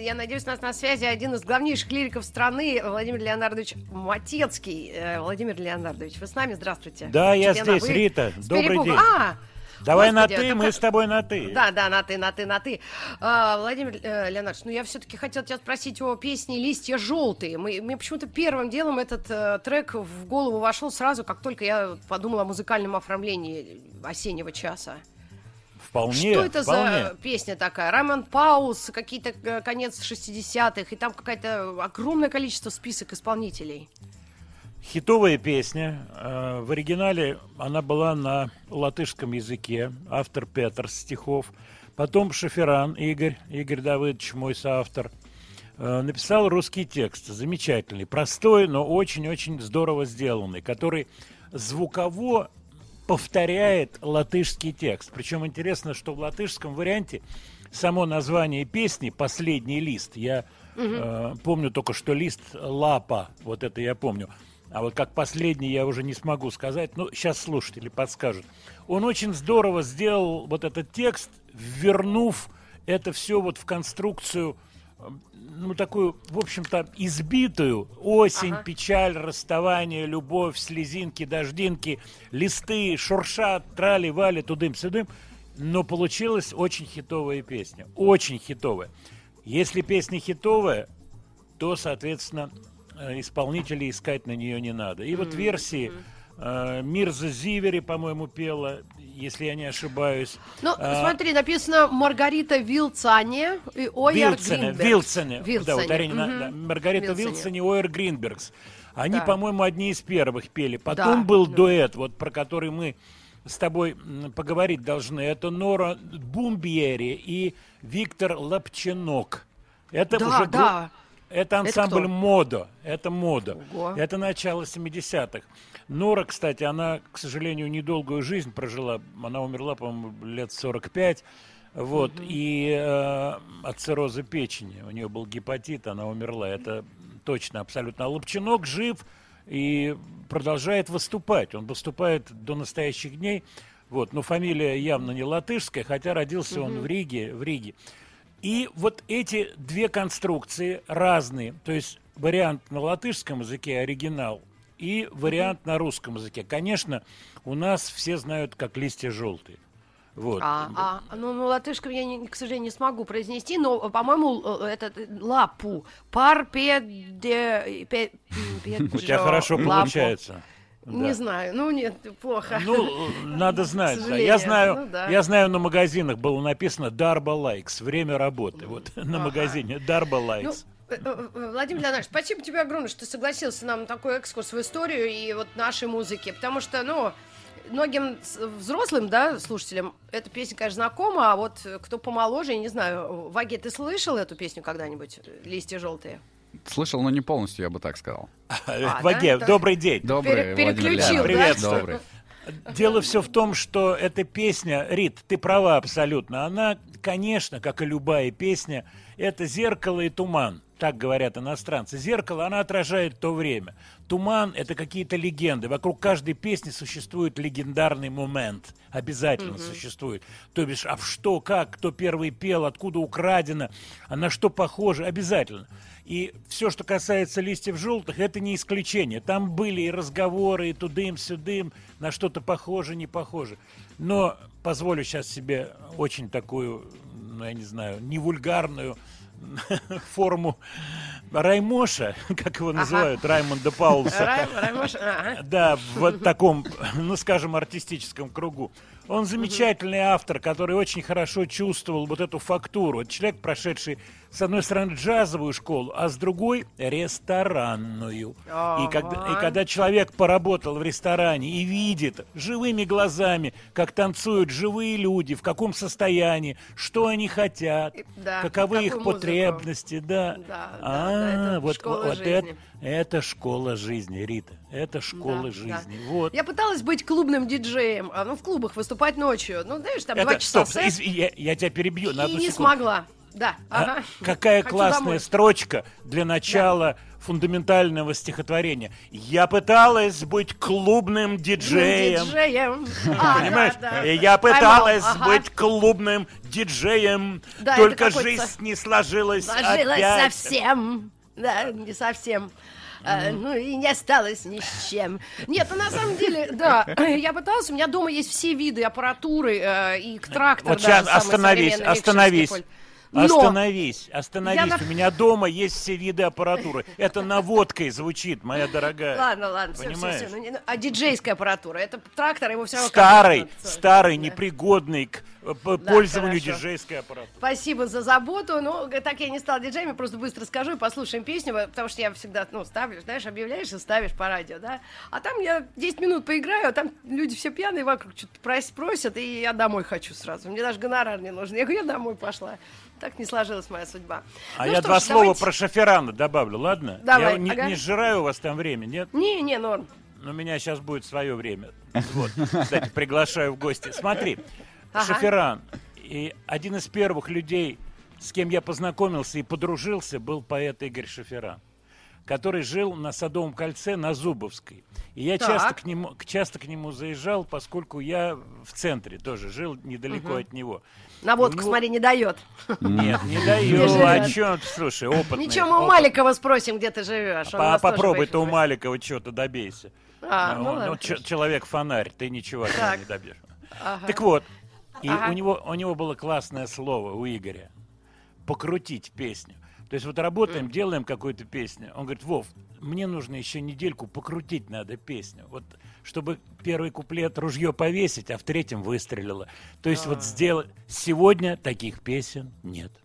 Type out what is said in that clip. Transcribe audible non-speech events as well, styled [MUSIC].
я надеюсь, у нас на связи один из главнейших лириков страны, Владимир Леонардович Матецкий. Э, Владимир Леонардович, вы с нами? Здравствуйте. Да, я здесь, вы... Рита. Добрый перепуг... день. А, Давай Господи, на ты, мы с тобой на ты. Да, да, на ты, на ты, на ты. А, Владимир э, Леонардович, ну я все-таки хотел тебя спросить о песне «Листья желтые». Мы, мне почему-то первым делом этот э, трек в голову вошел сразу, как только я подумала о музыкальном оформлении осеннего часа. Вполне. Что это вполне. за песня такая? Раймонд Паус, какие-то э, конец 60-х, и там какое-то огромное количество список исполнителей. Хитовая песня. Э, в оригинале она была на латышском языке. Автор Петр стихов. Потом Шоферан Игорь, Игорь Давыдович, мой соавтор, э, написал русский текст. Замечательный, простой, но очень-очень здорово сделанный, который звуково повторяет латышский текст. Причем интересно, что в латышском варианте само название песни «Последний лист». Я угу. э, помню только, что лист «Лапа», вот это я помню – а вот как последний я уже не смогу сказать. Ну, сейчас слушатели подскажут. Он очень здорово сделал вот этот текст, вернув это все вот в конструкцию, ну, такую, в общем-то, избитую. Осень, ага. печаль, расставание, любовь, слезинки, дождинки, листы, шуршат, трали-вали, тудым-сюдым. Но получилась очень хитовая песня. Очень хитовая. Если песня хитовая, то, соответственно, Э, исполнителей искать на нее не надо. И вот версии э, Мирза Зивери, по-моему, пела, если я не ошибаюсь. Ну, а, смотри, написано Маргарита Вилцане и Ойер Вилцене, Вилцене. Вилцене. Да, ударение угу. на, да, Маргарита Вилцене. Вилцене и Ойер Гринбергс. Они, да. по-моему, одни из первых пели. Потом да. был дуэт, вот про который мы с тобой поговорить должны. Это Нора Бумбьери и Виктор Лапченок. Это да, уже да. Это ансамбль это «Модо». Это «Модо». Ого. Это начало 70-х. Нора, кстати, она, к сожалению, недолгую жизнь прожила. Она умерла, по-моему, лет 45. Вот. Угу. И э, от цирроза печени. У нее был гепатит, она умерла. Это точно, абсолютно. А Лобчинок жив и продолжает выступать. Он выступает до настоящих дней. Вот. Но фамилия явно не латышская, хотя родился угу. он в Риге. В Риге. И вот эти две конструкции разные, то есть вариант на латышском языке оригинал и вариант на русском языке. Конечно, у нас все знают как листья желтые. Вот. А, а, ну, ну, латышском я, не, к сожалению, не смогу произнести, но, по-моему, э, это lapu. Par pēdē... [LAUGHS] У тебя хорошо получается. Да. Не знаю, ну нет, плохо. Ну, надо знать. Да. Я знаю, ну, да. я знаю, на магазинах было написано Darba laiks, время работы. Вот [LAUGHS] на ага. магазине Дарба Лайкс. Ну, э, э, Владимир Леонидович, спасибо тебе огромное, что согласился нам такой экскурс в историю и вот нашей музыки, потому что, ну, многим взрослым, да, слушателям эта песня, конечно, знакома, а вот кто помоложе, я не знаю, Ваге, ты слышал эту песню когда-нибудь, «Листья желтые»? Слышал, но не полностью, я бы так сказал. А, Ваге, да? добрый день. Добрый, Пере- Переключил, да? Приветствую. Добрый. Дело все в том, что эта песня, Рит, ты права абсолютно, она, конечно, как и любая песня, это зеркало и туман так говорят иностранцы. Зеркало, она отражает то время. Туман – это какие-то легенды. Вокруг каждой песни существует легендарный момент. Обязательно mm-hmm. существует. То бишь, а в что, как, кто первый пел, откуда украдено, а на что похоже. Обязательно. И все, что касается листьев желтых, это не исключение. Там были и разговоры, и тудым-сюдым, на что-то похоже, не похоже. Но позволю сейчас себе очень такую, ну, я не знаю, не вульгарную [LAUGHS] форму Раймоша, [LAUGHS] как его называют, ага. Раймонда Паулса. Рай, Раймош, ага. [LAUGHS] Да, в таком, ну, скажем, артистическом кругу. Он замечательный автор, который очень хорошо чувствовал вот эту фактуру. Это человек, прошедший, с одной стороны, джазовую школу, а с другой – ресторанную. И когда, и когда человек поработал в ресторане и видит живыми глазами, как танцуют живые люди, в каком состоянии, что они хотят, да, каковы их музыку. потребности, да. да, а, да, да вот, вот это это школа жизни, Рита. Это школа да, жизни. Да. Вот. Я пыталась быть клубным диджеем, а, ну, в клубах выступать ночью. Ну, знаешь, там это, два часа стоп, из, я, я тебя перебью. И не секунду. смогла. Да, А ага. Какая Хочу классная домой. строчка для начала фундаментального стихотворения. Я пыталась быть клубным диджеем. Диджеем. [LAUGHS] А, Понимаешь? да, да. И я пыталась ага. быть клубным диджеем, Да, только жизнь не сложилась Сложилось опять. совсем. Да, не совсем. А, ну и не осталось ни с чем. Нет, ну на самом деле, да, [CLEARS THROAT] я пыталась, у меня дома есть все виды аппаратуры э, и трактор Вот сейчас остановись, остановись. Но Остановись, остановись. Я У меня дома есть все виды аппаратуры. Это наводкой звучит, моя дорогая. Ладно, ладно, все, все, Понимаешь? все. Ну, а диджейская аппаратура, это трактор, его все равно... Старый, старый, Да. непригодный к э, пользованию хорошо. диджейской аппаратурой. Спасибо за заботу. Ну, так я не стала диджеем, я просто быстро скажу и послушаем песню, потому что я всегда, ну, ставлю, знаешь, объявляешь и ставишь по радио, да? А там я 10 минут поиграю, а там люди все пьяные вокруг что-то прос- просят, и я домой хочу сразу. Мне даже гонорар не нужен. Я говорю, я домой пошла. Так не сложилась моя судьба. А Ну я два ж, слова давайте- про шоферана добавлю, ладно? Давай, я не, ага. не сжираю у вас там время, нет? Не, не, норм. Но у меня сейчас будет свое время. Вот, кстати, приглашаю в гости. Смотри, Ага. Шоферан. И один из первых людей, с кем я познакомился и подружился, был поэт Игорь Шоферан, который жил на Садовом кольце на Зубовской. И я Так. часто к, нему, часто к нему заезжал, поскольку я в центре тоже жил недалеко от него. На водку, У него- смотри, не дает. Нет, не [LAUGHS] даю. А что, слушай, опытный. Ничего, мы у опыт- Маликова спросим, где ты живешь. Он По- нас тоже Попробуй в ты у Маликова что-то добейся. А, Ну, ну человек-фонарь, ты ничего не добьешь. Так вот, и у него было классное слово у Игоря. Покрутить песню. То есть вот работаем, делаем какую-то песню. Он говорит, Вов, мне нужно еще недельку покрутить надо песню. Вот чтобы первый куплет ружье повесить, а в третьем выстрелило. То есть вот сделать... Сегодня таких песен нет.